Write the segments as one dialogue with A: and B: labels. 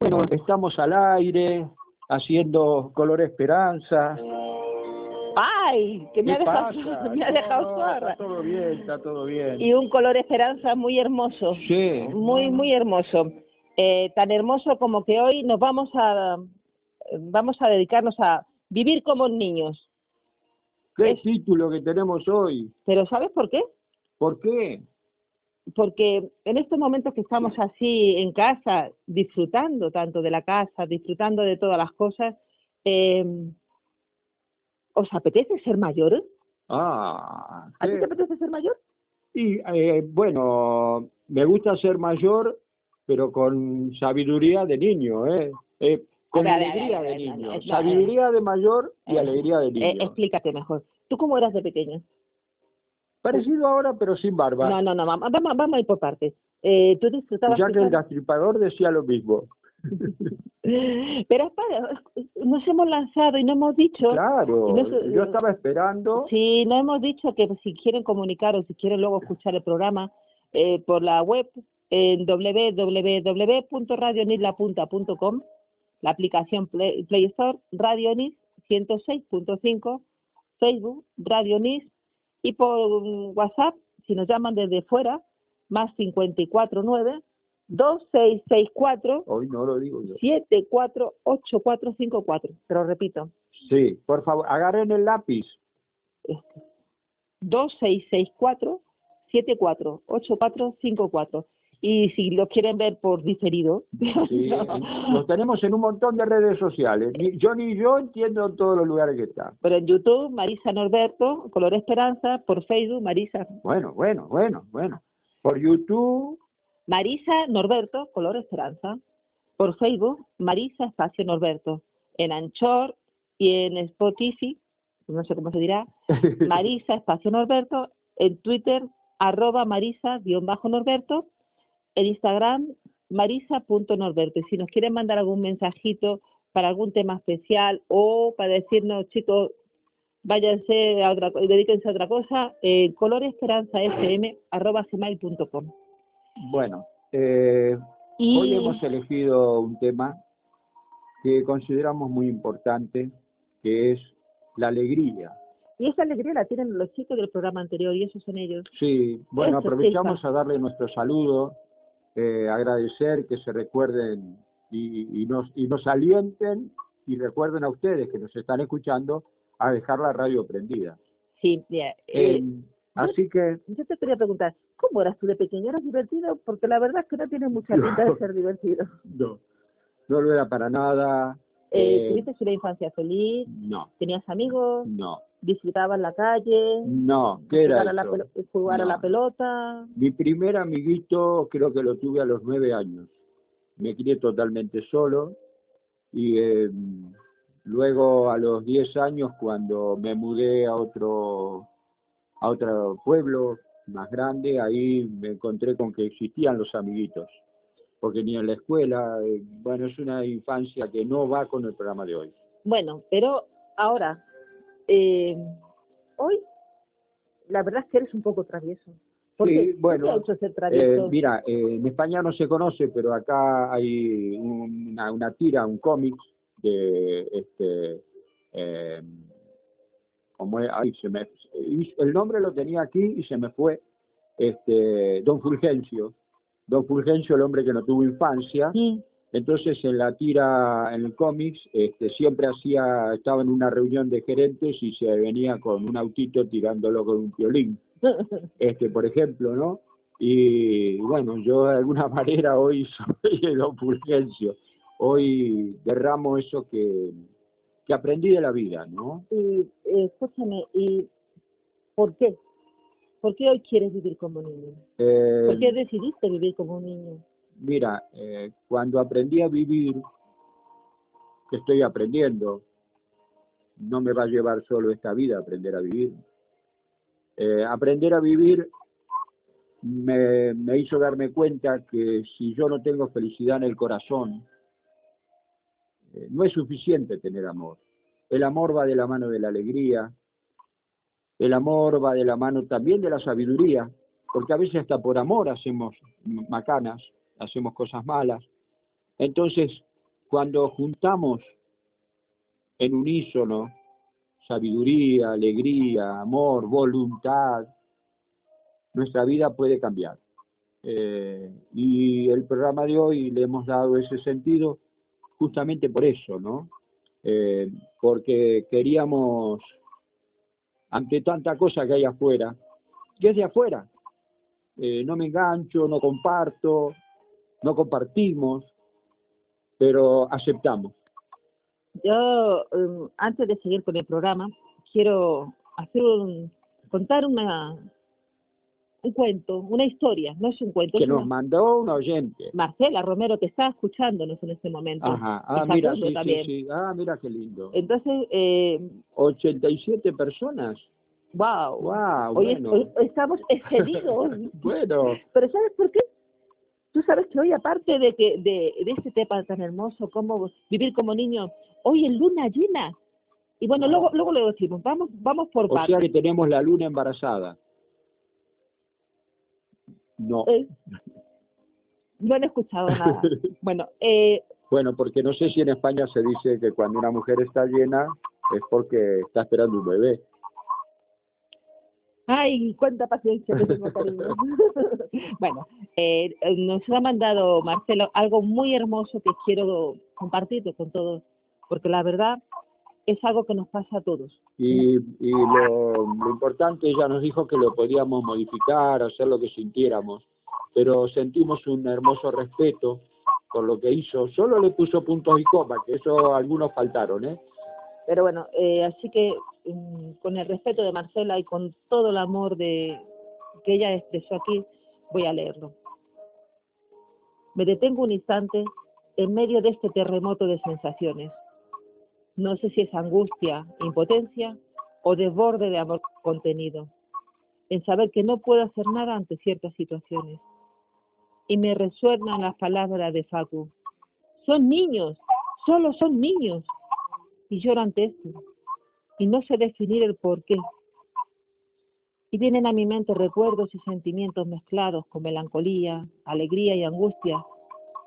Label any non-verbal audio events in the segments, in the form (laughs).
A: Bueno, estamos al aire, haciendo color esperanza.
B: ¡Ay! Que me ha
A: ¿Qué
B: dejado, me ha dejado
A: no. Está todo bien, está todo bien.
B: Y un color esperanza muy hermoso.
A: Sí.
B: Muy, muy hermoso. Eh, tan hermoso como que hoy nos vamos a vamos a dedicarnos a vivir como niños.
A: ¿Qué
B: es-
A: título que tenemos hoy?
B: Pero ¿sabes por qué?
A: ¿Por qué?
B: Porque en estos momentos que estamos así en casa, disfrutando tanto de la casa, disfrutando de todas las cosas, eh, ¿os apetece ser mayores?
A: Ah,
B: ¿A ti te apetece ser mayor?
A: Y eh, bueno, me gusta ser mayor, pero con sabiduría de niño, ¿eh? Eh, con alegría
B: ver,
A: de niño.
B: no,
A: Sabiduría de mayor y alegría de
B: Eh,
A: niño.
B: explícate mejor. ¿Tú cómo eras de pequeño?
A: Parecido ahora, pero sin barba.
B: No, no, no, vamos, vamos, vamos a ir por partes. Eh, tú disfrutabas...
A: ya que el gastripador decía lo mismo. (laughs)
B: Pero espera, nos hemos lanzado y no hemos dicho...
A: Claro, yo estaba esperando.
B: Sí, no hemos dicho que si quieren comunicar o si quieren luego escuchar el programa eh, por la web en www.radionisla.com, la aplicación Play, Play Store, Radio Nis 106.5, Facebook, Radio Nis y por WhatsApp, si nos llaman desde fuera, más 549 2664
A: Hoy no lo digo yo.
B: 748454. Te lo repito.
A: Sí, por favor, agarren el lápiz.
B: este, 2664 748454 y si lo quieren ver por diferido (laughs)
A: Sí, Los tenemos en un montón de redes sociales. Yo ni yo entiendo en todos los lugares que están.
B: pero en YouTube Marisa Norberto Color Esperanza por Facebook Marisa.
A: Bueno, bueno, bueno, bueno. Por YouTube,
B: Marisa Norberto Color Esperanza. Por Facebook Marisa Espacio Norberto. En Anchor y en Spotify no sé cómo se dirá (laughs) Marisa Espacio Norberto, en Twitter, arroba Marisa-Norberto, en Instagram, Marisa.Norberto. Y si nos quieren mandar algún mensajito para algún tema especial o para decirnos, chicos, váyanse a otra, dedíquense a otra cosa, eh, coloresperanzafm, arroba gmail.com.
A: bueno, eh,
B: Y
A: hoy hemos elegido un tema que consideramos muy importante, que es la alegría.
B: y esa alegría la tienen los chicos del programa anterior y esos son ellos.
A: Sí, bueno,
B: Eso,
A: aprovechamos a darle nuestro saludo, eh, agradecer que se recuerden y, y nos, y nos alienten y recuerden a ustedes que nos están escuchando a dejar la radio prendida.
B: Sí, bien. eh,
A: Eh, así que
B: Yo te quería preguntar, ¿cómo eras tú de pequeño? ¿Eras divertido? Porque la verdad es que no tienes mucha
A: No.
B: pinta de ser divertido.
A: no, no lo era para nada.
B: Eh,
A: Eh,
B: ¿Tuviste una infancia feliz?
A: no,
B: ¿Tenías amigos?
A: no,
B: ¿Disfrutabas la calle?
A: no. ¿Qué era
B: ¿Jugar, a la, a
A: No.
B: pelota?
A: Mi primer amiguito creo que lo tuve a los nueve años. Me crié totalmente solo y eh, luego a los diez años cuando me mudé a otro a otro pueblo más grande, ahí me encontré con que existían los amiguitos, porque ni en la escuela, eh, bueno, es una infancia que no va con el programa de hoy.
B: Bueno, pero ahora, eh, hoy, la verdad es que eres un poco travieso. ¿Por
A: Sí,
B: qué? ¿Qué
A: bueno,
B: te ha hecho ser
A: Eh,
B: travieso?
A: mira, eh, en España no se conoce, pero acá hay una, una tira, un cómic de este, eh, como es- ay, se me, el nombre lo tenía aquí y se me fue, este, Don Fulgencio, Don Fulgencio, el hombre que no tuvo infancia,
B: Mm,
A: entonces en la tira, en el cómics, este, siempre hacía, estaba en una reunión de gerentes y se venía con un autito tirándolo con un violín (laughs) este por ejemplo, ¿no? Y bueno, yo de alguna (laughs) manera hoy soy el Don Fulgencio. Hoy derramo eso que, que aprendí de la vida, ¿no?
B: y, eh, escúchame, ¿y por qué? ¿Por qué hoy quieres vivir como niño?
A: Eh,
B: ¿Por qué decidiste vivir como un niño?
A: Mira, eh, cuando aprendí a vivir, que estoy aprendiendo, no me va a llevar solo esta vida aprender a vivir. Eh, aprender a vivir me, me hizo darme cuenta que si yo no tengo felicidad en el corazón, eh, no es suficiente tener amor. El amor va de la mano de la alegría, el amor va de la mano también de la sabiduría, porque a veces hasta por amor hacemos macanas, hacemos cosas malas. Entonces, cuando juntamos en unísono sabiduría, alegría, amor, voluntad, nuestra vida puede cambiar. Eh, y el programa de hoy le hemos dado ese sentido justamente por eso, ¿no? Eh, porque queríamos, ante tanta cosa que hay afuera, que es de afuera, eh, no me engancho, no comparto, no compartimos, pero aceptamos.
B: Yo, um, antes de seguir con el programa, quiero hacer un, contar una, un cuento, una historia, no es un cuento.
A: Que nos
B: una-
A: mandó un oyente.
B: Marcela Romero, que está escuchándonos en este momento.
A: Ajá, ah, mira, sí, sí, sí. Ah, mira qué lindo.
B: Entonces, eh,
A: 87 personas.
B: wow.
A: Wow,
B: hoy,
A: bueno.
B: hoy estamos excedidos. (laughs)
A: Bueno,
B: Pero ¿sabes por qué? Tú sabes que hoy, aparte de que de, de este tema tan hermoso, como vivir como niño, hoy es luna llena. Y bueno,
A: Wow.
B: luego luego lo decimos, vamos vamos por
A: o
B: partes.
A: sea que tenemos la luna embarazada. No.
B: Eh, no han escuchado nada. (laughs) Bueno, eh,
A: Bueno, porque no sé si en España se dice que cuando una mujer está llena es porque está esperando un bebé.
B: Ay, cuánta paciencia que tengo, cariño. (laughs) bueno, eh, nos ha mandado Marcelo algo muy hermoso que quiero compartir con todos, porque la verdad es algo que nos pasa a todos.
A: Y, y lo, lo importante, ella nos dijo que lo podíamos modificar, hacer lo que sintiéramos, pero sentimos un hermoso respeto por lo que hizo. Solo le puso puntos y comas, que eso algunos faltaron, ¿eh?
B: Pero bueno, eh, así que con el respeto de Marcela y con todo el amor de que ella expresó aquí, voy a leerlo. Me detengo un instante en medio de este terremoto de sensaciones. No sé si es angustia, impotencia o desborde de amor contenido, en saber que no puedo hacer nada ante ciertas situaciones. Y me resuenan las palabras de Facu. Son niños, solo son niños y lloro ante esto y no sé definir el por qué. Y vienen a mi mente recuerdos y sentimientos mezclados con melancolía, alegría y angustia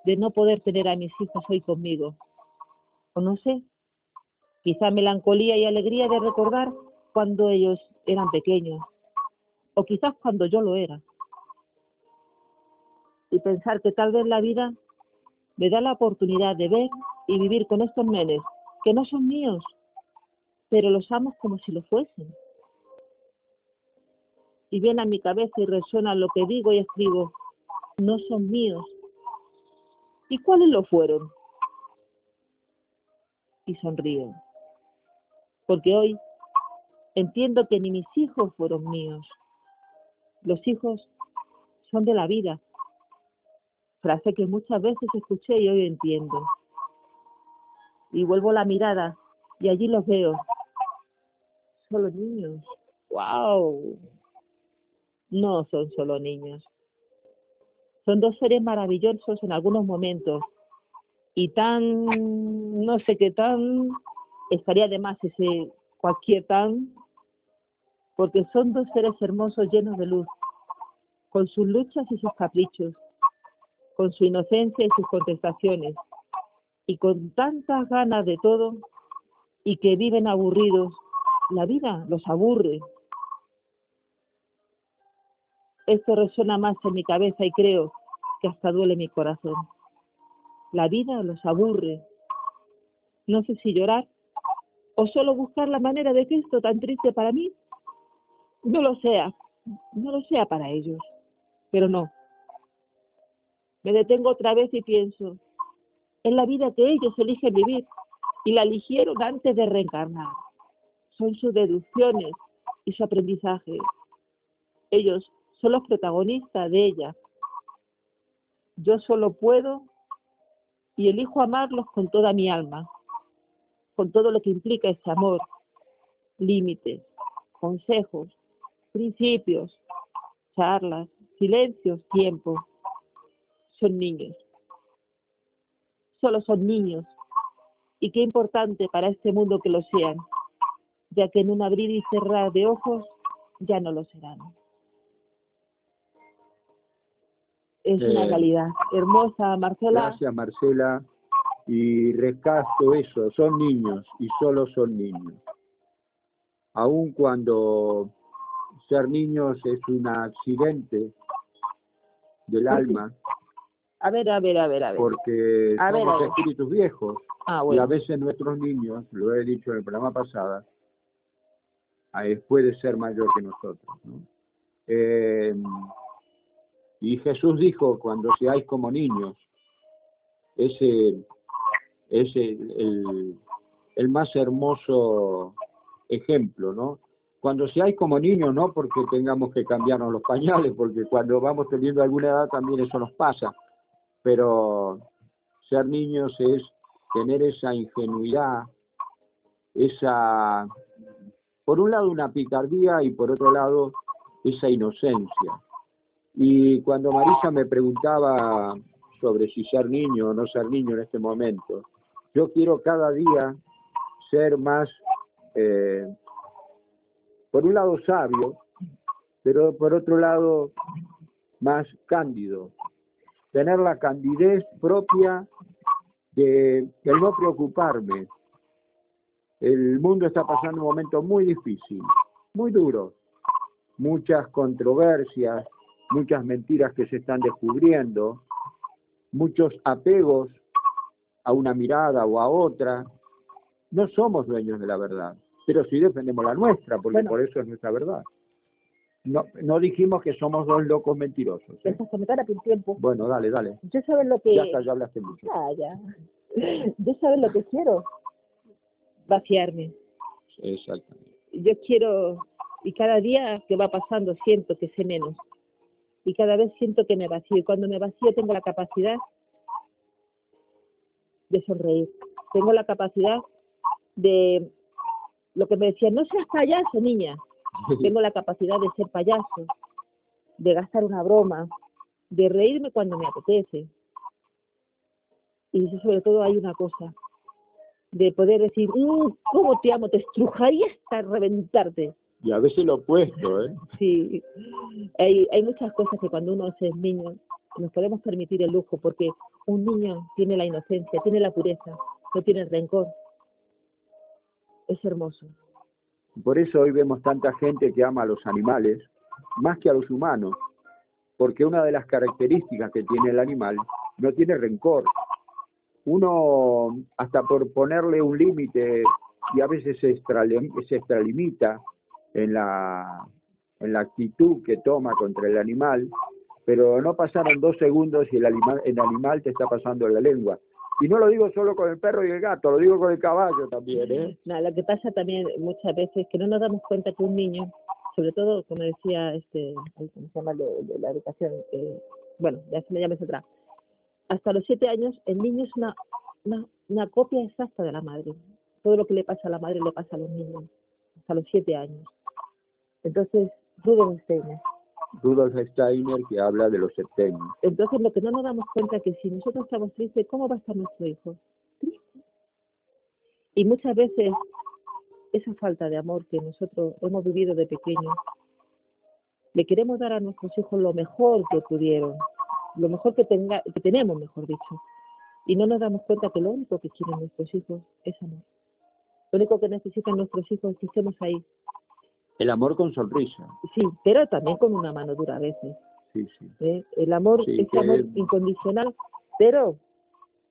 B: de no poder tener a mis hijos hoy conmigo. O no sé, quizá melancolía y alegría de recordar cuando ellos eran pequeños, o quizás cuando yo lo era. Y pensar que tal vez la vida me da la oportunidad de ver y vivir con estos nenes que no son míos, pero los amo como si lo fuesen. Y viene a mi cabeza y resuena lo que digo y escribo, no son míos. ¿Y cuáles lo fueron? Y sonrío, porque hoy entiendo que ni mis hijos fueron míos. Los hijos son de la vida, frase que muchas veces escuché y hoy entiendo y vuelvo la mirada y allí los veo. Solo niños. ¡Wow! No son solo niños. Son dos seres maravillosos en algunos momentos y tan, no sé qué tan, estaría de más ese cualquier tan, porque son dos seres hermosos llenos de luz, con sus luchas y sus caprichos, con su inocencia y sus contestaciones, y con tantas ganas de todo y que viven aburridos, la vida los aburre. Esto resuena más en mi cabeza y creo que hasta duele mi corazón. La vida los aburre. No sé si llorar o solo buscar la manera de que esto tan triste para mí no lo sea, no lo sea para ellos. Pero no. Me detengo otra vez y pienso, en la vida que ellos eligen vivir y la eligieron antes de reencarnar. Son sus deducciones y su aprendizaje. Ellos son los protagonistas de ella. Yo solo puedo y elijo amarlos con toda mi alma, con todo lo que implica ese amor, límites, consejos, principios, charlas, silencios, tiempo. Son niños solo son niños. Y qué importante para este mundo que lo sean, ya que en un abrir y cerrar de ojos ya no lo serán. Es una
A: Eh,
B: realidad. Hermosa, Marcela.
A: Gracias, Marcela. Y rescato eso, son niños y solo son niños. Aun cuando ser niños es un accidente del alma.
B: A ver, a ver, a ver, a ver.
A: Porque somos espíritus viejos.
B: Ah,
A: y a veces nuestros niños, lo he dicho en el programa pasado, puede ser mayor que nosotros. Eh, y Jesús dijo, cuando seáis como niños, ese es el, el, más hermoso ejemplo, ¿no? Cuando seáis como niños, no porque tengamos que cambiarnos los pañales, porque cuando vamos teniendo alguna edad también eso nos pasa, pero ser niños es tener esa ingenuidad, esa, por un lado una picardía y por otro lado esa inocencia. Y cuando Marisa me preguntaba sobre si ser niño o no ser niño en este momento, yo quiero cada día ser más, eh, por un lado sabio, pero por otro lado más cándido, tener la candidez propia de, no preocuparme. El mundo está pasando un momento muy difícil, muy duro, muchas controversias, muchas mentiras que se están descubriendo, muchos apegos a una mirada o a otra. No somos dueños de la verdad, pero sí defendemos la nuestra, porque por eso es nuestra verdad. No, no dijimos que somos dos locos mentirosos.
B: ¿eh? tiempo.
A: Bueno, dale, dale.
B: Yo sabes lo que...
A: Ya ya hablaste mucho.
B: Ah, ya. Yo sabes lo que quiero. Vaciarme.
A: Exactamente.
B: Yo quiero, y cada día que va pasando siento que sé menos. Y cada vez siento que me vacío. Y cuando me vacío tengo la capacidad de sonreír. Tengo la capacidad de, lo que me decían, no seas payaso, niña. (laughs) Tengo la capacidad de ser payaso, de gastar una broma, de reírme cuando me apetece. Y sobre todo hay una cosa, de poder decir, mm, ¿cómo te amo? Te estrujaría hasta reventarte.
A: Y a veces lo opuesto, ¿eh?
B: Sí, hay, hay muchas cosas que cuando uno es niño nos podemos permitir el lujo, porque un niño tiene la inocencia, tiene la pureza, no tiene rencor. Es hermoso.
A: Por eso hoy vemos tanta gente que ama a los animales más que a los humanos, porque una de las características que tiene el animal no tiene rencor. Uno, hasta por ponerle un límite, y a veces se, extralimita en la, actitud que toma contra el animal, pero no pasaron dos segundos y el animal, el animal te está pasando la lengua. Y no lo digo solo con el perro y el gato, lo digo con el caballo también. ¿eh?
B: Lo que pasa también muchas veces es que no nos damos cuenta que un niño, sobre todo, como decía, este, ¿cómo se llama? La educación, eh, bueno, ya se me llama atrás, hasta los siete años el niño es una, una, una, copia exacta de la madre. Todo lo que le pasa a la madre le pasa a los niños, hasta los siete años. Entonces, Rudolf Steiner.
A: Rudolf Steiner que habla de los septenios.
B: Entonces, lo que no nos damos cuenta es que si nosotros estamos tristes, ¿cómo va a estar nuestro hijo? Triste. Y muchas veces esa falta de amor que nosotros hemos vivido de pequeños, le queremos dar a nuestros hijos lo mejor que pudieron, lo mejor que, tenga, que tenemos, mejor dicho. Y no nos damos cuenta que lo único que quieren nuestros hijos es amor. Lo único que necesitan nuestros hijos es que estemos ahí,
A: el amor con sonrisa.
B: Sí, pero también con una mano dura a veces.
A: Sí, sí.
B: ¿Eh? El amor es amor incondicional, pero,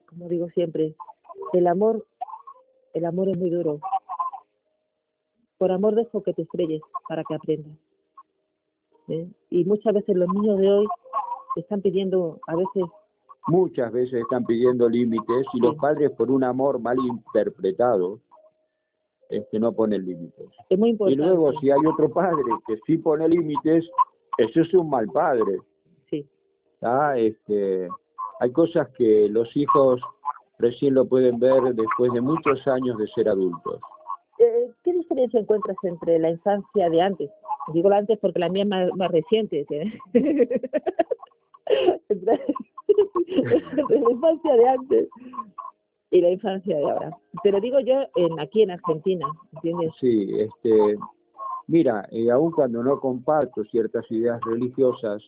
B: como digo siempre, el amor, el amor es muy duro. Por amor dejo que te estrelles para que aprendas. ¿Eh? Y muchas veces los niños de hoy están pidiendo, a veces...
A: Muchas veces están pidiendo límites y los padres por un amor mal interpretado que no pone límites.
B: Es muy importante.
A: Y luego, si hay otro padre que sí pone límites, eso es un mal padre.
B: Sí.
A: Este, hay cosas que los hijos recién lo pueden ver después de muchos años de ser adultos.
B: Eh, ¿Qué diferencia encuentras entre la infancia de antes? Digo la antes porque la mía es más, reciente. (laughs) la infancia de antes y la infancia de ahora. Pero digo yo en aquí en Argentina, ¿entiendes?
A: Sí, este, mira, y aun cuando no comparto ciertas ideas religiosas,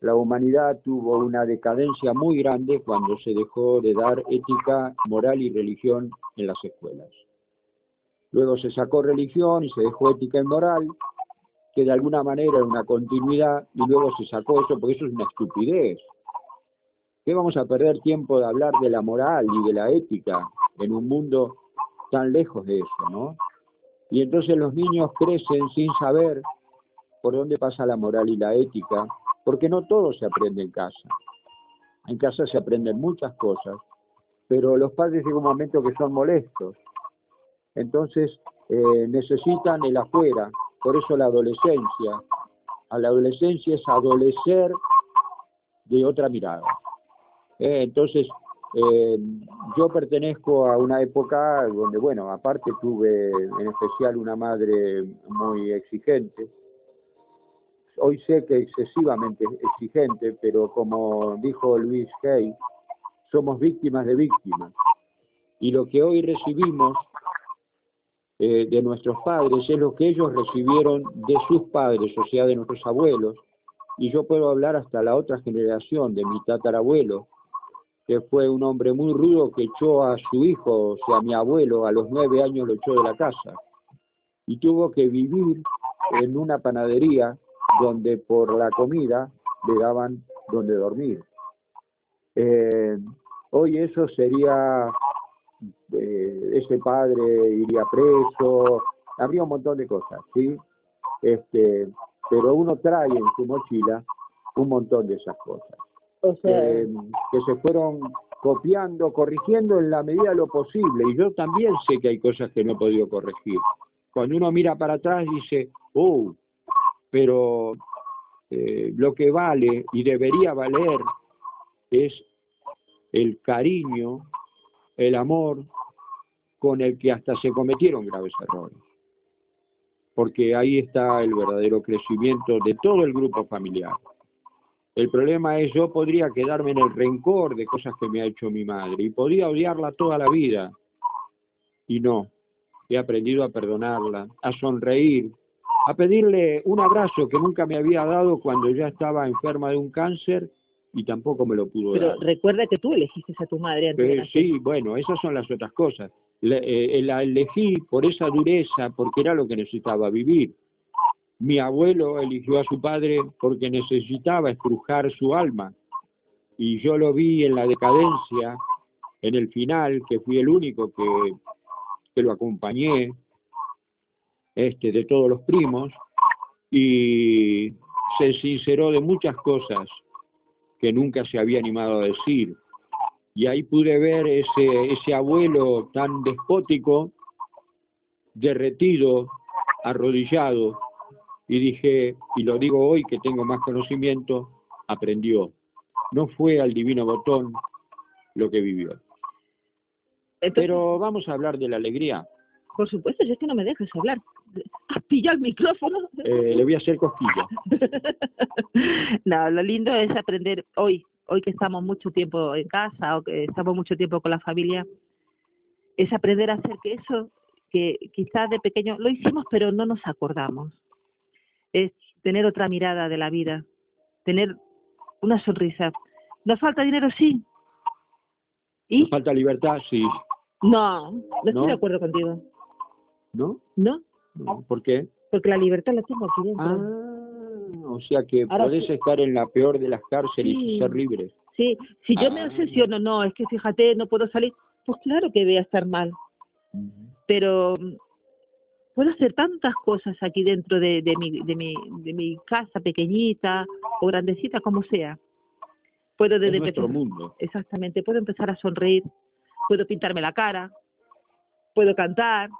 A: la humanidad tuvo una decadencia muy grande cuando se dejó de dar ética, moral y religión en las escuelas. Luego se sacó religión y se dejó ética y moral, que de alguna manera era una continuidad, y luego se sacó eso porque eso es una estupidez. ¿Qué vamos a perder tiempo de hablar de la moral y de la ética en un mundo tan lejos de eso, no? Y entonces los niños crecen sin saber por dónde pasa la moral y la ética, porque no todo se aprende en casa. En casa se aprenden muchas cosas, pero los padres llega un momento que son molestos. Entonces eh, necesitan el afuera, por eso la adolescencia. A la adolescencia es adolecer de otra mirada. Eh, entonces, eh, yo pertenezco a una época donde, bueno, aparte tuve en especial una madre muy exigente, hoy sé que excesivamente exigente, pero como dijo Luis Hay, somos víctimas de víctimas. Y lo que hoy recibimos eh, de nuestros padres es lo que ellos recibieron de sus padres, o sea, de nuestros abuelos. Y yo puedo hablar hasta la otra generación, de mi tatarabuelo, que fue un hombre muy rudo que echó a su hijo, o sea, mi abuelo, a los nueve años lo echó de la casa. Y tuvo que vivir en una panadería donde por la comida le daban donde dormir. Eh, hoy eso sería, eh, ese padre iría preso, habría un montón de cosas, ¿sí? Este, pero uno trae en su mochila un montón de esas cosas. Eh, que se fueron copiando, corrigiendo en la medida de lo posible. Y yo también sé que hay cosas que no he podido corregir. Cuando uno mira para atrás dice, oh, pero eh, lo que vale y debería valer es el cariño, el amor con el que hasta se cometieron graves errores. Porque ahí está el verdadero crecimiento de todo el grupo familiar. El problema es yo podría quedarme en el rencor de cosas que me ha hecho mi madre y podría odiarla toda la vida. Y no, he aprendido a perdonarla, a sonreír, a pedirle un abrazo que nunca me había dado cuando ya estaba enferma de un cáncer y tampoco me lo pudo
B: Pero
A: dar.
B: recuerda que tú elegiste a tu madre antes de
A: Eh, sí, bueno, esas son las otras cosas. La, eh, la elegí por esa dureza, porque era lo que necesitaba vivir. Mi abuelo eligió a su padre porque necesitaba estrujar su alma. Y yo lo vi en la decadencia, en el final, que fui el único que, que lo acompañé, este, de todos los primos, y se sinceró de muchas cosas que nunca se había animado a decir. Y ahí pude ver ese, ese abuelo tan despótico, derretido, arrodillado, y dije, y lo digo hoy que tengo más conocimiento, aprendió. No fue al divino botón lo que vivió.
B: Entonces,
A: Pero vamos a hablar de la alegría.
B: por supuesto, yo es que no me dejes hablar. Has pillado el micrófono.
A: Eh, le voy a hacer cosquillas. (laughs)
B: no, lo lindo es aprender hoy, hoy que estamos mucho tiempo en casa o que estamos mucho tiempo con la familia, es aprender a hacer que eso que quizás de pequeño lo hicimos pero no nos acordamos. Es tener otra mirada de la vida, tener una sonrisa. ¿Nos falta dinero? Sí. ¿Y?
A: Falta libertad, sí.
B: No, no estoy de acuerdo contigo.
A: ¿No?
B: ¿No?
A: ¿Por qué?
B: Porque la libertad la tengo aquí dentro.
A: Ah, o sea que
B: Ahora
A: podés
B: sí.
A: estar en la peor de las cárceles
B: Sí.
A: y ser libre.
B: Sí, si yo me
A: Ah.
B: obsesiono, no, es que fíjate, no puedo salir, pues claro que voy a estar mal, pero mm, puedo hacer tantas cosas aquí dentro de, de, mi, de, mi, de mi casa pequeñita o grandecita, como sea. Puedo
A: Es
B: desde
A: nuestro
B: pequeña-
A: mundo.
B: exactamente, puedo empezar a sonreír, puedo pintarme la cara, puedo cantar,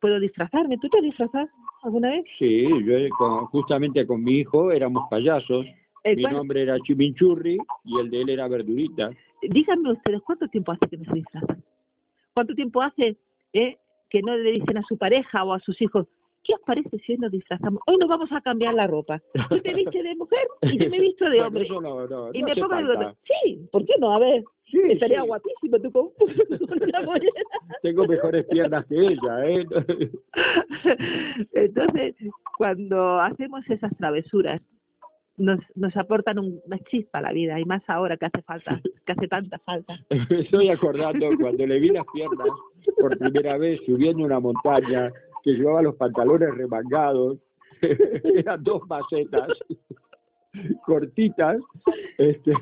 B: puedo disfrazarme. ¿Tú te disfrazas alguna vez?
A: Sí, yo eh, con- justamente con mi hijo éramos payasos.
B: Eh,
A: Mi
B: ¿cuál-
A: nombre era Chiminchurri y el de él era Verdurita.
B: díganme ustedes, ¿cuánto tiempo hace que no se disfrazan? ¿Cuánto tiempo hace eh, que no le dicen a su pareja o a sus hijos, ¿qué os parece si hoy nos disfrazamos? Hoy nos vamos a cambiar la ropa. Tú te (laughs) vistes de mujer y yo me visto de hombre.
A: eso no, no,
B: y me pongo de. Sí, ¿por qué no? A ver,
A: Sí,
B: estaría
A: sí,
B: guapísimo tú con, una.
A: Tengo mejores piernas que ella, ¿eh? (laughs)
B: Entonces, cuando hacemos esas travesuras, nos, nos aportan un- una chispa a la vida y más ahora que hace falta, que hace tanta falta. (laughs)
A: Me estoy acordando cuando le vi las piernas por primera vez subiendo una montaña, que llevaba los pantalones remangados, (laughs) eran dos macetas (laughs) cortitas, este,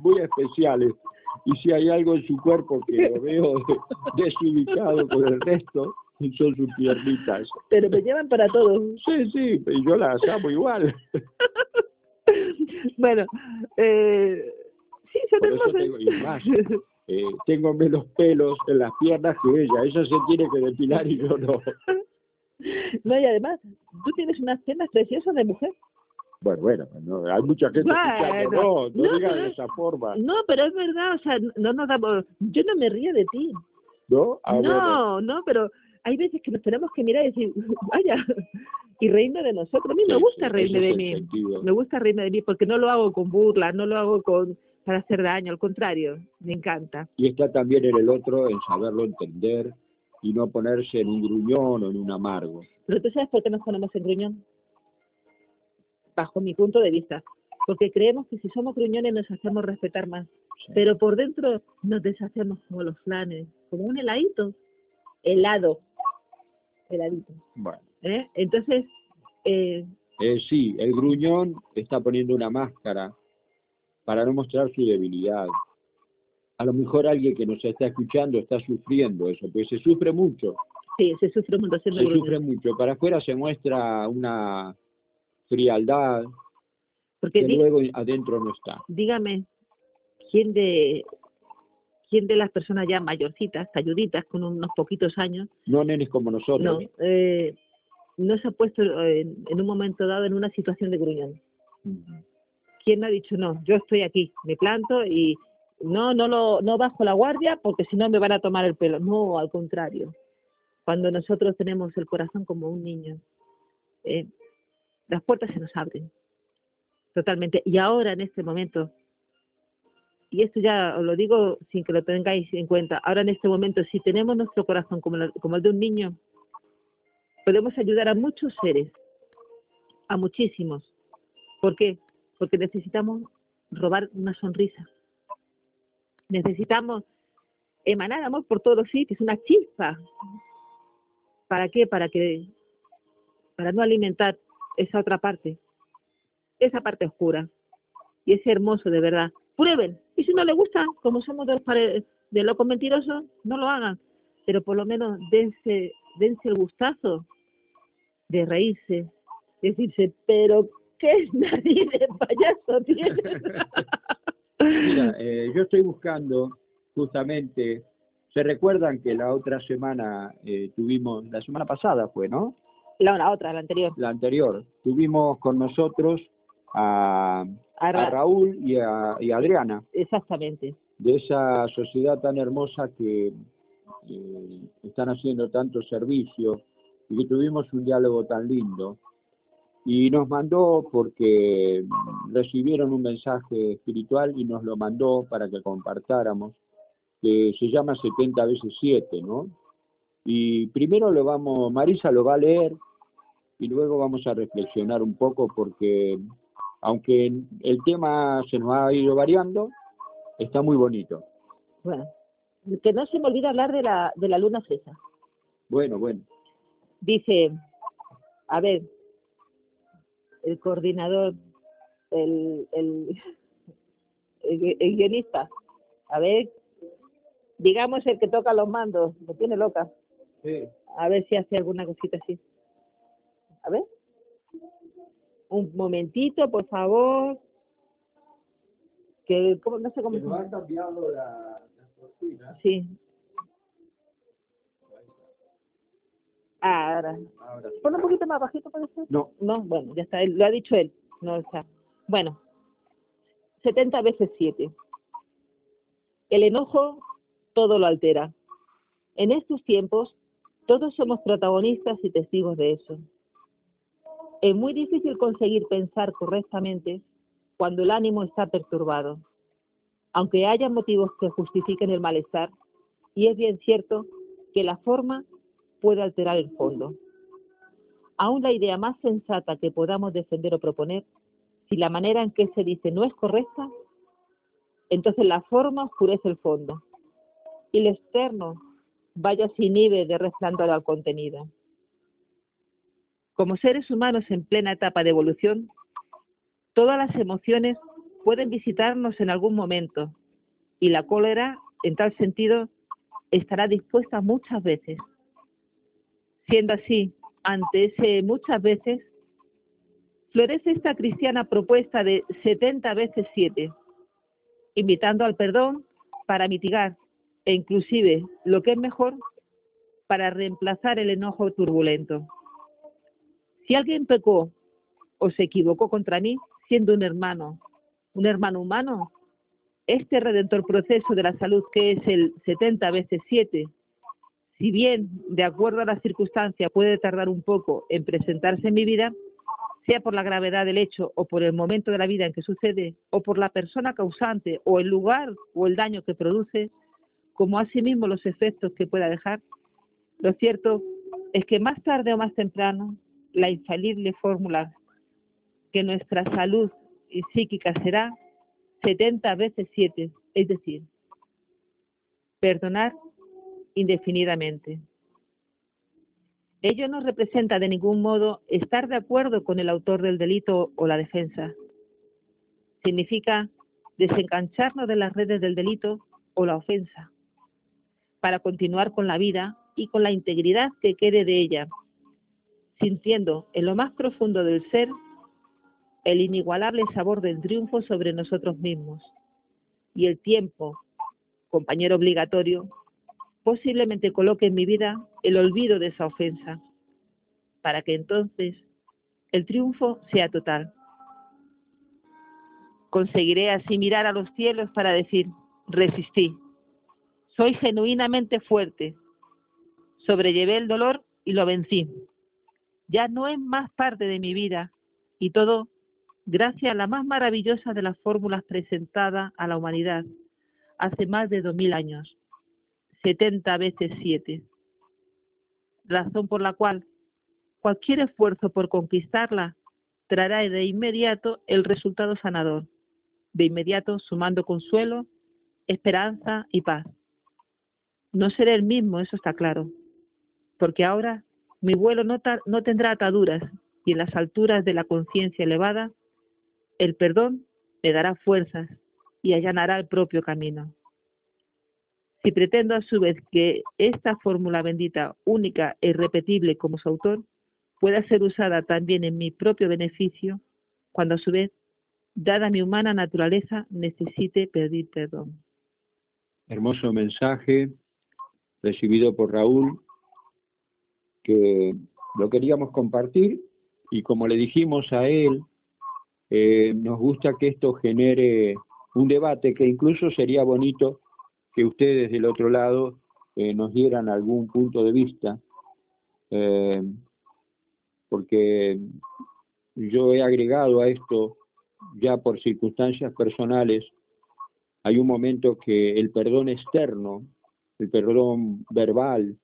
A: muy especiales. Y si hay algo en su cuerpo que lo veo (laughs) desubicado con el resto, son sus piernitas.
B: Pero me llevan para todo.
A: Sí, sí, y yo las amo igual.
B: Bueno, eh, sí, son
A: Por eso
B: hermosas.
A: tengo- y más. Eh, tengo menos pelos en las piernas que ella. Ella se tiene que depilar y yo no.
B: No, y además, tú tienes unas piernas preciosas de mujer.
A: Bueno, bueno, no, hay mucha gente escuchando. No,
B: Bueno,
A: no,
B: no,
A: digas de esa forma.
B: No, pero es verdad, o sea, no nos damos, yo no me río de ti.
A: ¿No? Ah, bueno.
B: no, no, pero hay veces que nos tenemos que mirar y decir, (laughs) vaya, y reírme de nosotros. A mí me gusta
A: sí,
B: reírme de mí.
A: sentido.
B: Me gusta reírme de mí porque no lo hago con burla, no lo hago con para hacer daño, al contrario, me encanta.
A: Y está también en el otro en saberlo entender y no ponerse en un gruñón o en un amargo.
B: Pero tú sabes por qué nos ponemos en gruñón, bajo mi punto de vista. Porque creemos que si somos gruñones nos hacemos respetar más.
A: Sí.
B: Pero por dentro nos deshacemos como los flanes, como un heladito. Helado. Heladito.
A: Bueno,
B: ¿eh? Entonces, eh,
A: eh, sí, el gruñón está poniendo una máscara para no mostrar su debilidad. A lo mejor alguien que nos está escuchando está sufriendo eso, porque se sufre mucho.
B: sí, se sufre siendo
A: se
B: gruñón.
A: sufre mucho. Para afuera se muestra una frialdad
B: Porque
A: que luego adentro no está.
B: dígame, ¿quién de, ¿quién de las personas ya mayorcitas, ayuditas, con unos poquitos años,
A: No nenes como nosotros.
B: no, eh, no se ha puesto en, en un momento dado en una situación de gruñón? ¿Quién ha dicho no? Yo estoy aquí, me planto y no, no lo, no bajo la guardia porque si no me van a tomar el pelo. No, al contrario. Cuando nosotros tenemos el corazón como un niño, eh, las puertas se nos abren totalmente. Y ahora en este momento, y esto ya os lo digo sin que lo tengáis en cuenta, ahora en este momento, si tenemos nuestro corazón como, como el de un niño, podemos ayudar a muchos seres, a muchísimos. ¿Por qué? Porque necesitamos robar una sonrisa. Necesitamos emanar amor por todos los sitios, una chispa. ¿Para qué? Para que para no alimentar esa otra parte, esa parte oscura y ese hermoso de verdad. Prueben. Y si no les gusta, como somos de los de locos mentirosos, no lo hagan. Pero por lo menos dense, dense el gustazo de reírse, decirse, pero qué (laughs) nariz de payaso. (laughs)
A: Mira, eh, yo estoy buscando justamente, ¿se recuerdan que la otra semana eh, tuvimos, la semana pasada fue, ¿no?
B: La, la otra, la anterior.
A: La anterior, tuvimos con nosotros a, Raúl y a, y a Adriana,
B: exactamente.
A: de esa sociedad tan hermosa que eh, están haciendo tanto servicio y que tuvimos un diálogo tan lindo. Y nos mandó porque recibieron un mensaje espiritual y nos lo mandó para que compartáramos, que se llama 70 veces 7, ¿no? Y primero lo vamos, Marisa lo va a leer y luego vamos a reflexionar un poco porque aunque el tema se nos ha ido variando, está muy bonito.
B: Bueno, que no se me olvide hablar de la, de la luna fresa.
A: Bueno, bueno.
B: Dice, a ver, el coordinador, el, el, el, el guionista, a ver, digamos el que toca los mandos, me tiene loca, a ver si hace alguna cosita así. A ver. Un momentito, por favor. Que, ¿cómo? no sé cómo se llama.
A: cambiado la, cortina.
B: Sí. Ahora.
A: Ahora sí.
B: Pon un poquito más bajito, puede ser.
A: No,
B: No, bueno, ya está, él- lo ha dicho él. No está. Bueno, 70 veces 7. El enojo todo lo altera. En estos tiempos, todos somos protagonistas y testigos de eso. Es muy difícil conseguir pensar correctamente cuando el ánimo está perturbado, aunque haya motivos que justifiquen el malestar, y es bien cierto que la forma puede alterar el fondo. Aún la idea más sensata que podamos defender o proponer Si la manera en que se dice no es correcta, entonces la forma oscurece el fondo y el externo vaya sin inhibe de resplandor al contenido. Como seres humanos en plena etapa de evolución, todas las emociones pueden visitarnos en algún momento y la cólera, en tal sentido, estará dispuesta muchas veces. Siendo así, ante ese muchas veces, florece esta cristiana propuesta de 70 veces 7, invitando al perdón para mitigar e inclusive, lo que es mejor, para reemplazar el enojo turbulento. Si alguien pecó o se equivocó contra mí, siendo un hermano, un hermano humano, este redentor proceso de la salud que es el 70 veces 7, si bien de acuerdo a las circunstancias puede tardar un poco en presentarse en mi vida, sea por la gravedad del hecho o por el momento de la vida en que sucede, o por la persona causante o el lugar o el daño que produce, como asimismo los efectos que pueda dejar, lo cierto es que más tarde o más temprano la infalible fórmula que nuestra salud y psíquica será 70 veces 7, es decir, perdonar indefinidamente. Ello no representa de ningún modo estar de acuerdo con el autor del delito o la defensa. Significa desengancharnos de las redes del delito o la ofensa para continuar con la vida y con la integridad que quede de ella, sintiendo en lo más profundo del ser el inigualable sabor del triunfo sobre nosotros mismos. Y el tiempo, compañero obligatorio, posiblemente coloque en mi vida el olvido de esa ofensa, para que entonces el triunfo sea total. Conseguiré así mirar a los cielos para decir, resistí, soy genuinamente fuerte, sobrellevé el dolor y lo vencí. Ya no es más parte de mi vida y todo gracias a la más maravillosa de las fórmulas presentadas a la humanidad hace más de dos mil años, 70 veces 7. Razón por la cual cualquier esfuerzo por conquistarla traerá de inmediato el resultado sanador, de inmediato sumando consuelo, esperanza y paz. No seré el mismo, eso está claro, porque ahora mi vuelo no, no tendrá ataduras y en las alturas de la conciencia elevada el perdón me dará fuerzas y allanará el propio camino. Si pretendo a su vez que esta fórmula bendita, única e irrepetible como su autor, pueda ser usada también en mi propio beneficio, cuando a su vez, dada mi humana naturaleza, necesite pedir perdón.
A: Hermoso mensaje recibido por Raúl, que lo queríamos compartir y como le dijimos a él, eh, nos gusta que esto genere un debate que incluso sería bonito que ustedes del otro lado eh, nos dieran algún punto de vista, eh, porque yo he agregado a esto ya por circunstancias personales, hay un momento que el perdón externo, el perdón verbal,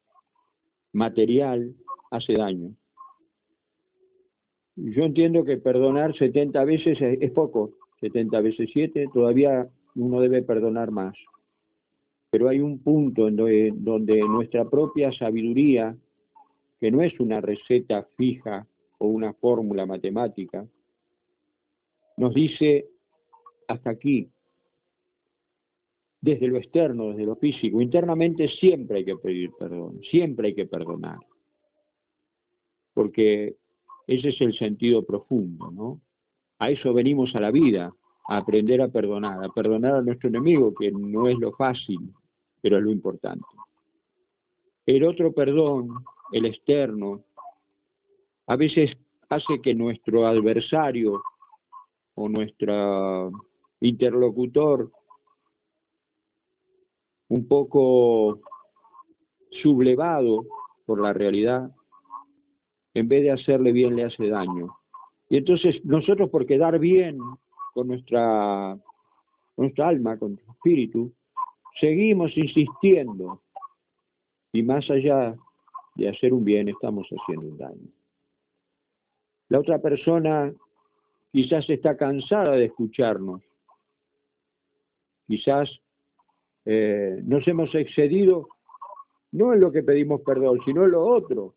A: material, hace daño. Yo entiendo que perdonar 70 veces es, poco, 70 veces 7, todavía uno debe perdonar más. Pero hay un punto en donde, donde nuestra propia sabiduría, que no es una receta fija o una fórmula matemática, nos dice hasta aquí, desde lo externo, desde lo físico, internamente siempre hay que pedir perdón, siempre hay que perdonar. Porque ese es el sentido profundo, ¿no? A eso venimos a la vida, a aprender a perdonar, a perdonar a nuestro enemigo, que no es lo fácil, pero es lo importante. El otro perdón, el externo, a veces hace que nuestro adversario o nuestro interlocutor un poco sublevado por la realidad, en vez de hacerle bien le hace daño. Y entonces nosotros por quedar bien con nuestra, nuestra alma, con nuestro espíritu, seguimos insistiendo y más allá de hacer un bien estamos haciendo un daño. La otra persona quizás está cansada de escucharnos. Quizás eh, nos hemos excedido no en lo que pedimos perdón, sino en lo otro.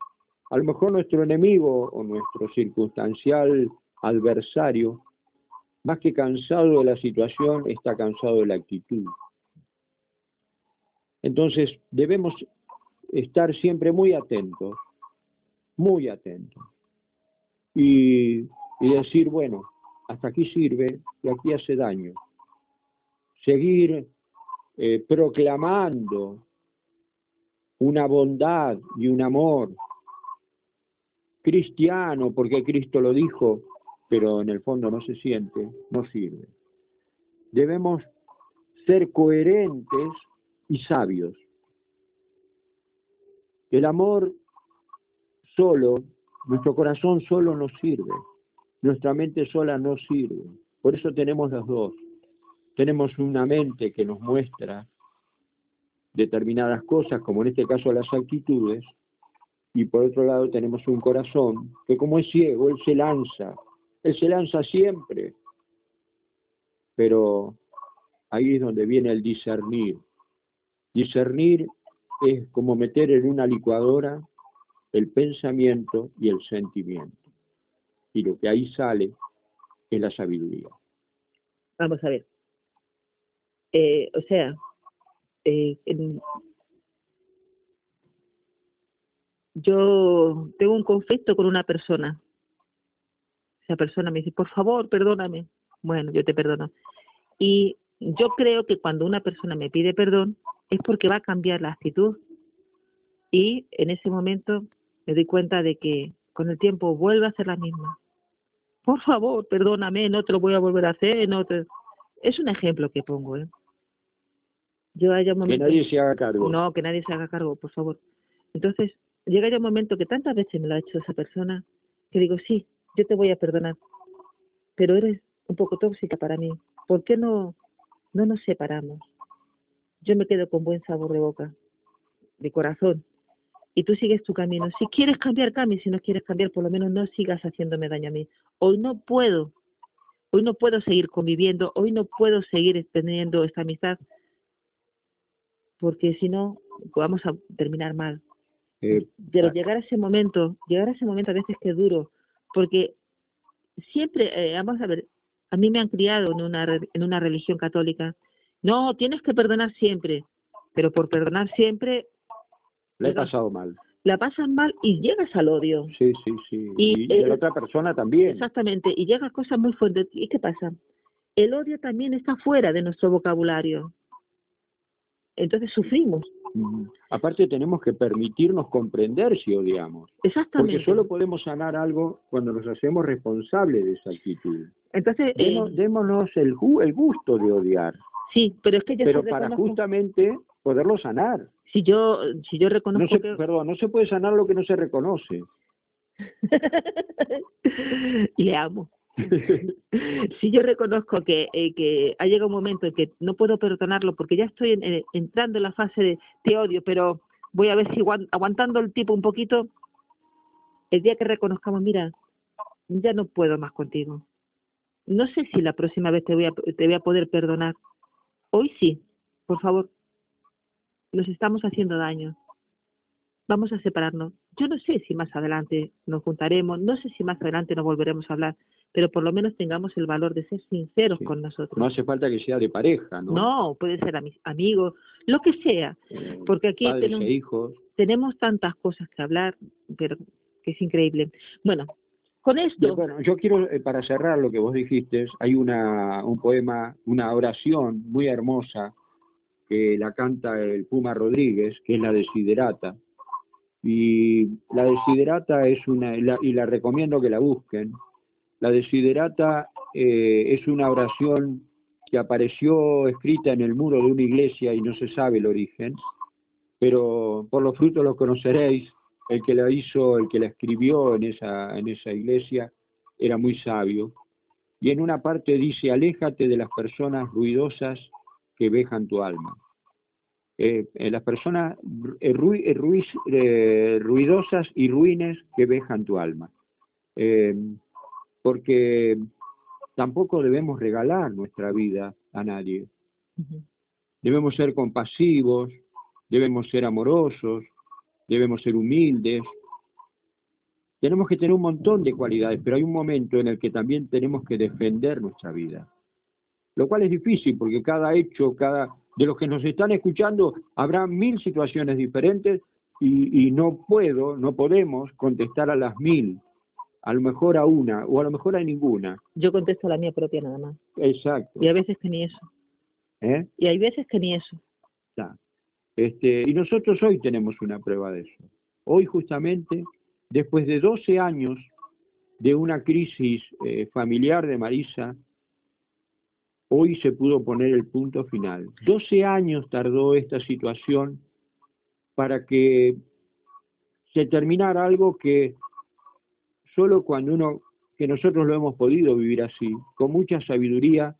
A: A lo mejor nuestro enemigo o nuestro circunstancial adversario, más que cansado de la situación, está cansado de la actitud. Entonces debemos estar siempre muy atentos, muy atentos. Y, decir, bueno, hasta aquí sirve y aquí hace daño. Seguir eh, proclamando una bondad y un amor cristiano, porque Cristo lo dijo, pero en el fondo no se siente, no sirve. Debemos ser coherentes y sabios. El amor solo, nuestro corazón solo no sirve, nuestra mente sola no sirve. Por eso tenemos las dos. Tenemos una mente que nos muestra determinadas cosas, como en este caso las actitudes, y por otro lado tenemos un corazón que como es ciego, él se lanza, él se lanza siempre, pero ahí es donde viene el discernir. Discernir es como meter en una licuadora el pensamiento y el sentimiento. Y lo que ahí sale es la sabiduría.
B: Vamos a ver. Eh, o sea, eh, yo tengo un conflicto con una persona. Esa persona me dice, por favor, perdóname. Bueno, yo te perdono. Y yo creo que cuando una persona me pide perdón es porque va a cambiar la actitud. Y en ese momento me doy cuenta de que con el tiempo vuelve a ser la misma. Por favor, perdóname, no te lo voy a volver a hacer. No Es un ejemplo que pongo. ¿eh? Yo haya un
A: momento... Que nadie se haga cargo.
B: No, que nadie se haga cargo, por favor. Entonces, llega ya un momento que tantas veces me lo ha hecho esa persona, que digo, sí, yo te voy a perdonar, pero eres un poco tóxica para mí. ¿Por qué no, no nos separamos? Yo me quedo con buen sabor de boca, de corazón, y tú sigues tu camino. Si quieres cambiar, cambia. Si no quieres cambiar, por lo menos no sigas haciéndome daño a mí. Hoy no puedo. Hoy no puedo seguir conviviendo. Hoy no puedo seguir teniendo esta amistad. Porque si no, vamos a terminar mal. Eh, Pero llegar a ese momento, llegar a ese momento a veces que es duro. Porque siempre, eh, vamos a ver, a mí me han criado en una, en una religión católica. No, tienes que perdonar siempre. Pero por perdonar siempre
A: le he pasado mal.
B: La pasas mal y llegas al odio.
A: Sí, sí, sí. Y, de la otra persona también.
B: Exactamente. Y llegas cosas muy fuertes. ¿Y qué pasa? El odio también está fuera de nuestro vocabulario. Entonces sufrimos.
A: Aparte tenemos que permitirnos comprender si odiamos.
B: Exactamente.
A: Porque solo podemos sanar algo cuando nos hacemos responsables de esa actitud.
B: Entonces,
A: eh, démonos el, el gusto de odiar.
B: Sí, pero es que yo
A: Pero para justamente poderlo sanar.
B: Si yo, si yo reconozco
A: que... Perdón, no se puede sanar lo que no se reconoce. (laughs)
B: Le amo. (laughs) si yo reconozco que, eh, que ha llegado un momento en que no puedo perdonarlo porque ya estoy eh, entrando en la fase de te odio, pero voy a ver si aguantando el tipo un poquito, el día que reconozcamos, mira, ya no puedo más contigo. No sé si la próxima vez te voy a, te voy a poder perdonar. Hoy sí, por favor, nos estamos haciendo daño. Vamos a separarnos. Yo no sé si más adelante nos juntaremos, no sé si más adelante nos volveremos a hablar, pero por lo menos tengamos el valor de ser sinceros con nosotros.
A: No hace falta que sea de pareja, ¿no?
B: No, puede ser amigos, lo que sea, eh, porque aquí
A: tenemos, e hijos.
B: tenemos tantas cosas que hablar, pero que es increíble. Bueno, con esto...
A: Yo quiero, eh, para cerrar lo que vos dijiste, hay una, un poema, una oración muy hermosa que la canta el Puma Rodríguez, que es la Desiderata. Y la Desiderata es una, y la recomiendo que la busquen. La Desiderata eh, es una oración que apareció escrita en el muro de una iglesia y no se sabe el origen, pero por los frutos los conoceréis. El que la hizo, el que la escribió en esa, en esa iglesia, era muy sabio. Y en una parte dice, aléjate de las personas ruidosas que vejan tu alma. Eh, eh, las personas eh, ruidosas y ruines que vejan tu alma. porque tampoco debemos regalar nuestra vida a nadie. Debemos ser compasivos, debemos ser amorosos, debemos ser humildes. Tenemos que tener un montón de cualidades, pero hay un momento en el que también tenemos que defender nuestra vida. Lo cual es difícil porque cada hecho, cada de los que nos están escuchando, habrá mil situaciones diferentes y, y no puedo, no podemos contestar a las mil a lo mejor a una o a lo mejor a ninguna.
B: Yo contesto la mía propia nada más.
A: Exacto.
B: Y a veces que ni eso.
A: ¿Eh?
B: Y hay veces que ni eso.
A: Este, y nosotros hoy tenemos una prueba de eso. Hoy justamente, después de 12 años de una crisis eh, familiar de Marisa, hoy se pudo poner el punto final. 12 años tardó esta situación para que se terminara algo que solo cuando uno, que nosotros lo hemos podido vivir así, con mucha sabiduría,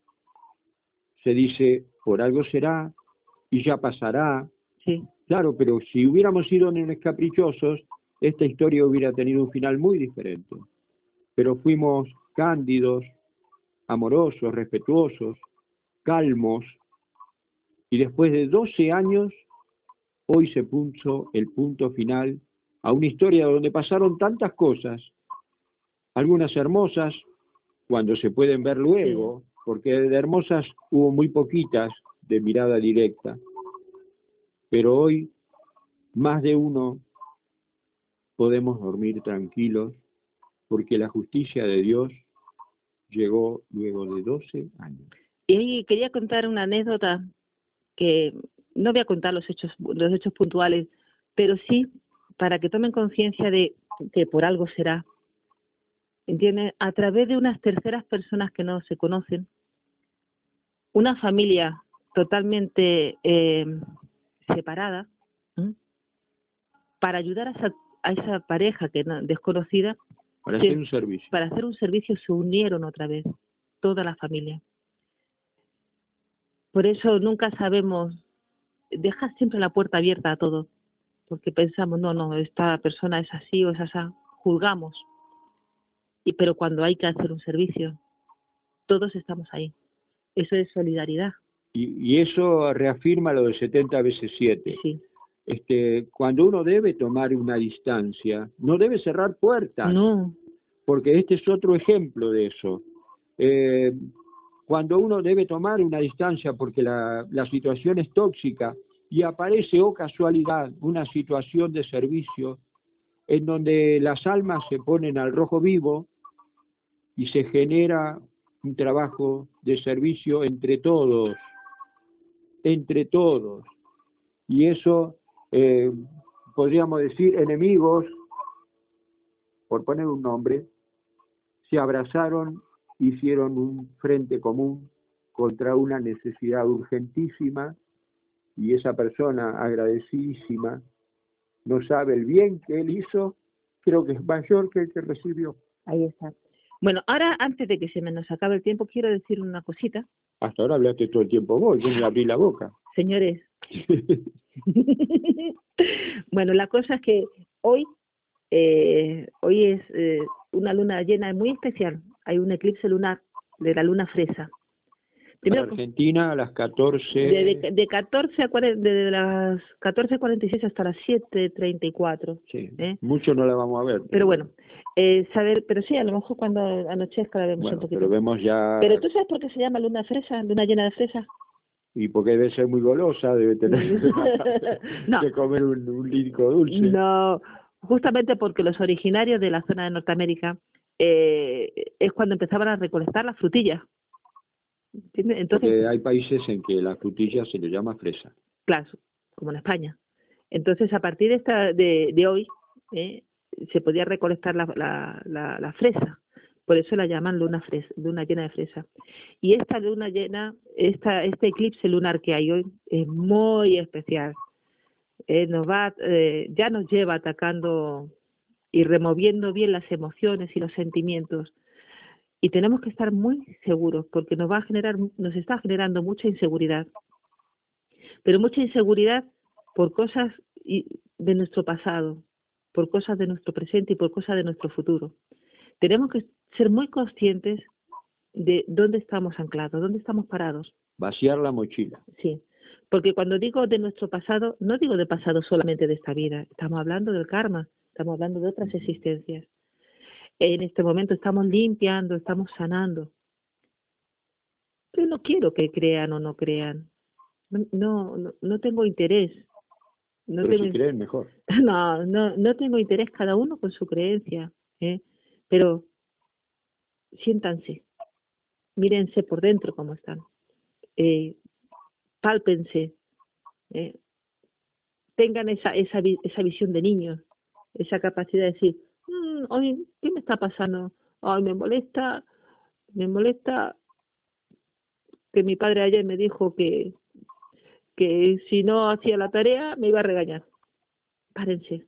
A: se dice, por algo será y ya pasará.
B: Sí.
A: Claro, pero si hubiéramos sido nenes caprichosos, esta historia hubiera tenido un final muy diferente. Pero fuimos cándidos, amorosos, respetuosos, calmos, y después de 12 años, hoy se puso el punto final a una historia donde pasaron tantas cosas algunas hermosas, cuando se pueden ver luego, porque de hermosas hubo muy poquitas de mirada directa, pero hoy más de uno podemos dormir tranquilos porque la justicia de Dios llegó luego de 12 años.
B: Y quería contar una anécdota que no voy a contar los hechos, los hechos puntuales, pero sí para que tomen conciencia de que por algo será ¿entiendes? A través de unas terceras personas que no se conocen, una familia totalmente eh, separada, para ayudar a esa, a esa pareja que desconocida.
A: Para hacer un servicio.
B: Para hacer un servicio se unieron otra vez, toda la familia. Por eso nunca sabemos, dejar siempre la puerta abierta a todo, porque pensamos, no, no, esta persona es así o es así, juzgamos y pero cuando hay que hacer un servicio, todos estamos ahí. Eso es solidaridad.
A: Y, eso reafirma lo de 70 veces 7.
B: Sí.
A: Este, cuando uno debe tomar una distancia, no debe cerrar puertas.
B: No.
A: Porque este es otro ejemplo de eso. Eh, cuando uno debe tomar una distancia porque la, la situación es tóxica y aparece, o oh casualidad, una situación de servicio en donde las almas se ponen al rojo vivo, y se genera un trabajo de servicio entre todos, entre todos. Y eso, eh, podríamos decir, enemigos, por poner un nombre, se abrazaron, hicieron un frente común contra una necesidad urgentísima y esa persona agradecidísima no sabe el bien que él hizo, creo que es mayor que el que recibió.
B: Ahí está. Bueno, ahora antes de que se me nos acabe el tiempo, quiero decir una cosita.
A: Hasta ahora hablaste todo el tiempo vos, yo me abrí la boca.
B: Señores. (laughs) bueno, la cosa es que hoy, eh, hoy es eh, una luna llena muy especial. Hay un eclipse lunar de la luna fresa.
A: En Argentina a las 14...
B: De, de, 14 a de las 14.46 hasta las 7.34.
A: Sí, ¿eh? mucho no la vamos a ver.
B: Pero, bueno, eh, saber, pero sí, a lo mejor cuando anochezca la vemos un poquito.
A: pero vemos ya...
B: Pero tú sabes por qué se llama luna fresa, luna llena de fresa.
A: Y porque debe ser muy golosa, debe tener (laughs) (laughs) que comer un, un lírico dulce.
B: No, justamente porque los originarios de la zona de Norteamérica eh, es cuando empezaban a recolectar las frutillas.
A: Entonces, hay países en que la frutilla se le llama fresa.
B: Claro, como en España. Entonces, a partir de, esta, de, de hoy, eh, se podía recolectar la, la, la, fresa. Por eso la llaman luna, fresa, luna llena de fresa. Y esta luna llena, esta, este eclipse lunar que hay hoy, es muy especial. Eh, nos va, eh, ya nos lleva atacando y removiendo bien las emociones y los sentimientos y tenemos que estar muy seguros porque nos va a generar nos está generando mucha inseguridad pero mucha inseguridad por cosas de nuestro pasado por cosas de nuestro presente y por cosas de nuestro futuro tenemos que ser muy conscientes de dónde estamos anclados, dónde estamos parados.
A: Vaciar la mochila.
B: Sí, porque cuando digo de nuestro pasado, no digo de pasado solamente de esta vida, estamos hablando del karma, estamos hablando de otras existencias. En este momento estamos limpiando, estamos sanando. Yo no quiero que crean o no crean. No, no, no tengo interés.
A: No Pero si creen mejor. (laughs)
B: No, no, no tengo interés cada uno con su creencia. ¿eh? Pero siéntanse, mírense por dentro cómo están. Eh, pálpense, eh, tengan esa, esa, esa visión de niños, esa capacidad de decir, mm, ¿qué me está pasando? Ay, me molesta, me molesta que mi padre ayer me dijo que, que si no hacía la tarea me iba a regañar. Párense.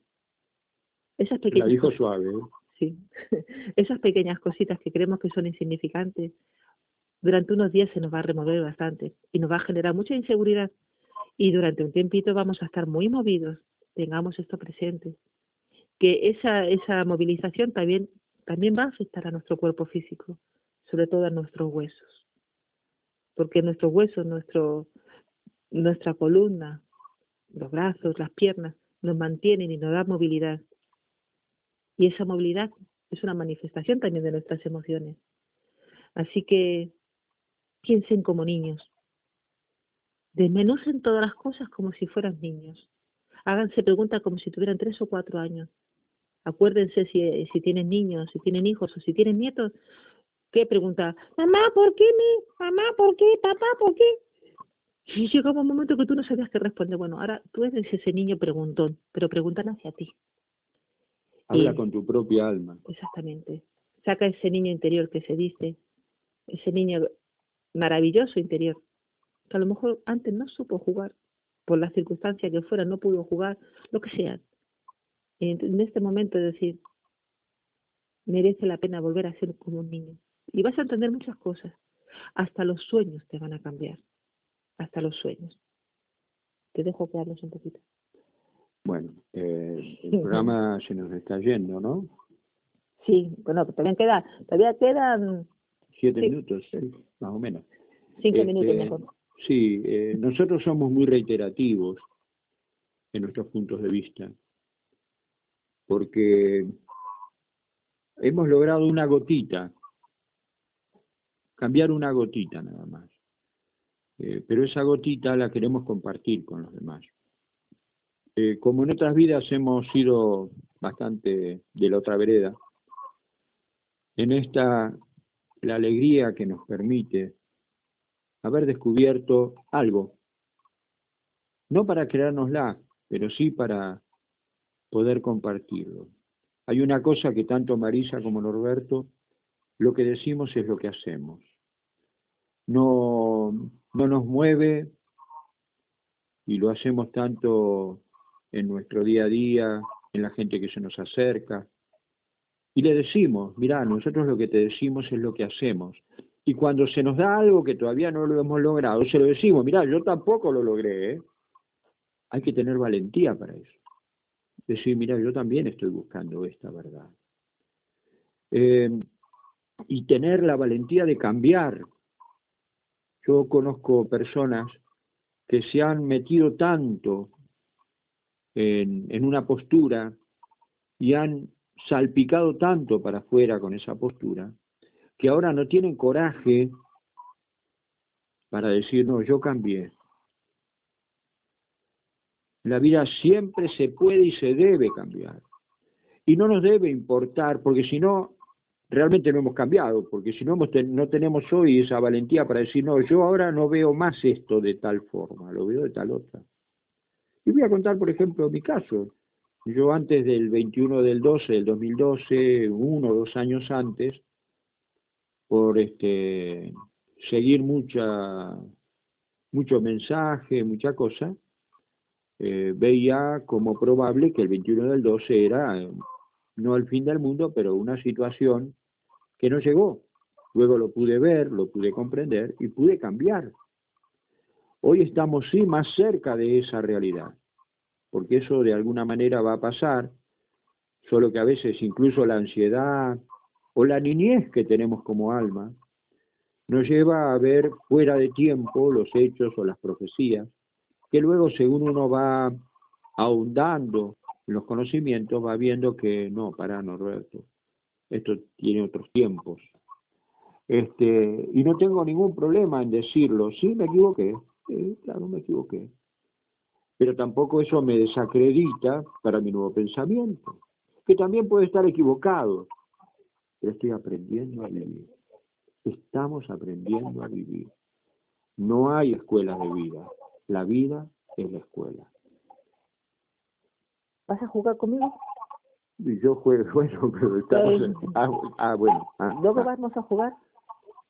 B: Esas pequeñas
A: la dijo suave. ¿eh?
B: Sí. (laughs) Esas pequeñas cositas que creemos que son insignificantes, durante unos días se nos va a remover bastante y nos va a generar mucha inseguridad. Y durante un tiempito vamos a estar muy movidos. Tengamos esto presente. Que esa, esa movilización también, también va a afectar a nuestro cuerpo físico, sobre todo a nuestros huesos. Porque nuestros huesos, nuestro, nuestra columna, los brazos, las piernas, nos mantienen y nos dan movilidad. Y esa movilidad es una manifestación también de nuestras emociones. Así que piensen como niños. Desmenucen todas las cosas como si fueran niños. Háganse preguntas como si tuvieran tres o cuatro años. Acuérdense si, si tienen niños, si tienen hijos o si tienen nietos. ¿Qué pregunta? Mamá, ¿por qué me? Mamá, ¿por qué? Papá, ¿por qué? Y llegaba un momento que tú no sabías qué responder. Bueno, ahora tú eres ese niño preguntón, pero preguntan hacia ti.
A: Habla con tu propia alma.
B: Exactamente. Saca ese niño interior que se dice, ese niño maravilloso interior, que a lo mejor antes no supo jugar, por las circunstancias que fuera, no pudo jugar, lo que sea. En este momento es decir, merece la pena volver a ser como un niño. Y vas a entender muchas cosas. Hasta los sueños te van a cambiar. Hasta los sueños. Te dejo que hables un poquito.
A: Bueno, eh, (laughs) el programa se nos está yendo, ¿no?
B: Sí, bueno, todavía queda, todavía quedan
A: siete minutos, más o menos.
B: Cinco minutos este, mejor.
A: Sí, eh, nosotros somos muy reiterativos en nuestros puntos de vista, porque hemos logrado una gotita, cambiar una gotita nada más. Eh, pero esa gotita la queremos compartir con los demás. Eh, como en otras vidas hemos sido bastante de la otra vereda, en esta la alegría que nos permite haber descubierto algo, no para creárnosla, pero sí para poder compartirlo. Hay una cosa que tanto Marisa como Norberto, lo que decimos es lo que hacemos. No, no nos mueve y lo hacemos tanto en nuestro día a día, en la gente que se nos acerca, y le decimos, mira, nosotros lo que te decimos es lo que hacemos. Y cuando se nos da algo que todavía no lo hemos logrado, se lo decimos, mira, yo tampoco lo logré. ¿eh? Hay que tener valentía para eso. Decir, mira, yo también estoy buscando esta verdad. Eh, y tener la valentía de cambiar. Yo conozco personas que se han metido tanto en, en una postura y han salpicado tanto para afuera con esa postura, que ahora no tienen coraje para decir, no, yo cambié. La vida siempre se puede y se debe cambiar. Y no nos debe importar, porque si no, realmente no hemos cambiado, porque si no, no tenemos hoy esa valentía para decir, no, yo ahora no veo más esto de tal forma, lo veo de tal otra. Y voy a contar, por ejemplo, mi caso. Yo antes del 21 del 12 del 2012, uno o dos años antes, por este seguir mucha mucho mensaje, mucha cosa, eh, veía como probable que el 21 del 12 era no el fin del mundo, pero una situación que no llegó. Luego lo pude ver, lo pude comprender y pude cambiar. Hoy estamos sí más cerca de esa realidad porque eso de alguna manera va a pasar, solo que a veces incluso la ansiedad o la niñez que tenemos como alma nos lleva a ver fuera de tiempo los hechos o las profecías, que luego según uno va ahondando en los conocimientos, va viendo que no, para Norberto, esto tiene otros tiempos. Este, y no tengo ningún problema en decirlo, sí, me equivoqué, claro, me equivoqué. Pero tampoco eso me desacredita para mi nuevo pensamiento, que también puede estar equivocado, pero estoy aprendiendo a vivir. Estamos aprendiendo a vivir. No hay escuelas de vida. La vida es la escuela.
B: ¿Vas a jugar conmigo?
A: Yo juego, (laughs) bueno, pero estamos... En, ah, ah, bueno. Ah,
B: ¿Luego
A: ah.
B: vamos a jugar?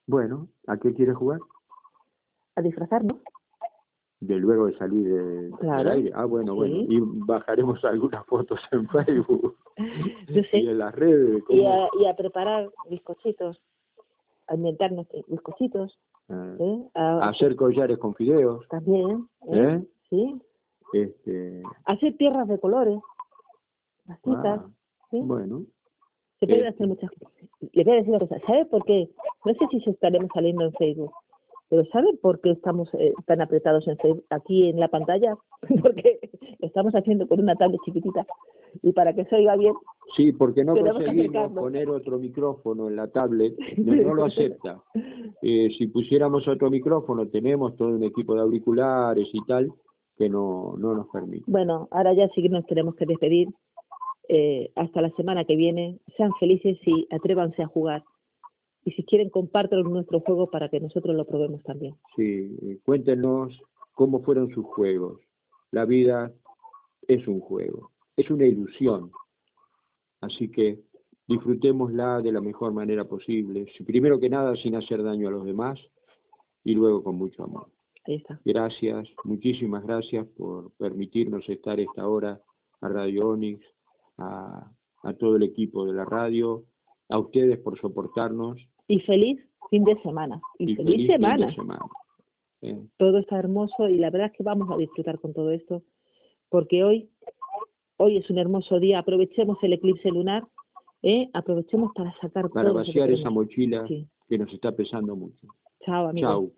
A: Bueno, ¿a qué quieres jugar?
B: A disfrazarnos.
A: De luego de salir de,
B: Claro.
A: del aire. Ah, bueno, bueno. Y bajaremos (laughs) algunas fotos en Facebook (laughs)
B: Yo sé.
A: y en las redes. de
B: Y a, y a preparar bizcochitos, a inventarnos bizcochitos,
A: ah,
B: ¿eh? A-
A: hacer collares con fideos.
B: también, ¿eh?
A: ¿Eh?
B: Sí.
A: Este,
B: Hacer tierras de colores, vasitas,
A: ah,
B: ¿sí?
A: bueno,
B: Se pueden
A: eh.
B: hacer muchas cosas. Le voy a decir una cosa, ¿sabe por qué? No sé si estaremos saliendo en Facebook, pero ¿sabe por qué estamos eh, tan apretados en Facebook, aquí en la pantalla? (laughs) Porque lo estamos haciendo con una tablet chiquitita y para que se oiga bien,
A: Sí, porque no conseguimos poner otro micrófono en la tablet, (laughs) no, no lo acepta. Eh, si pusiéramos otro micrófono, tenemos todo un equipo de auriculares y tal, que no, no nos permite.
B: Bueno, ahora ya sí que nos tenemos que despedir. Eh, hasta la semana que viene. Sean felices y atrévanse a jugar. Y si quieren, compártanlo en nuestro juego para que nosotros lo probemos también.
A: Sí, eh, cuéntenos cómo fueron sus juegos. La vida es un juego, es una ilusión. Así que disfrutémosla de la mejor manera posible. Si- Primero que nada, sin hacer daño a los demás y luego con mucho amor.
B: Ahí está.
A: Gracias, muchísimas gracias por permitirnos estar esta hora a Radio Onix, a, a todo el equipo de la radio, a ustedes por soportarnos
B: Y feliz fin de semana. Y,
A: y
B: feliz,
A: feliz fin de
B: semana.
A: semana.
B: Todo está hermoso y la verdad es que vamos a disfrutar con todo esto. Porque hoy, hoy es un hermoso día. Aprovechemos el eclipse lunar. ¿eh? Aprovechemos para sacar
A: para
B: todo
A: vaciar esa mochila
B: Sí.
A: que nos está pesando mucho.
B: Chao, amigos.
A: Chau.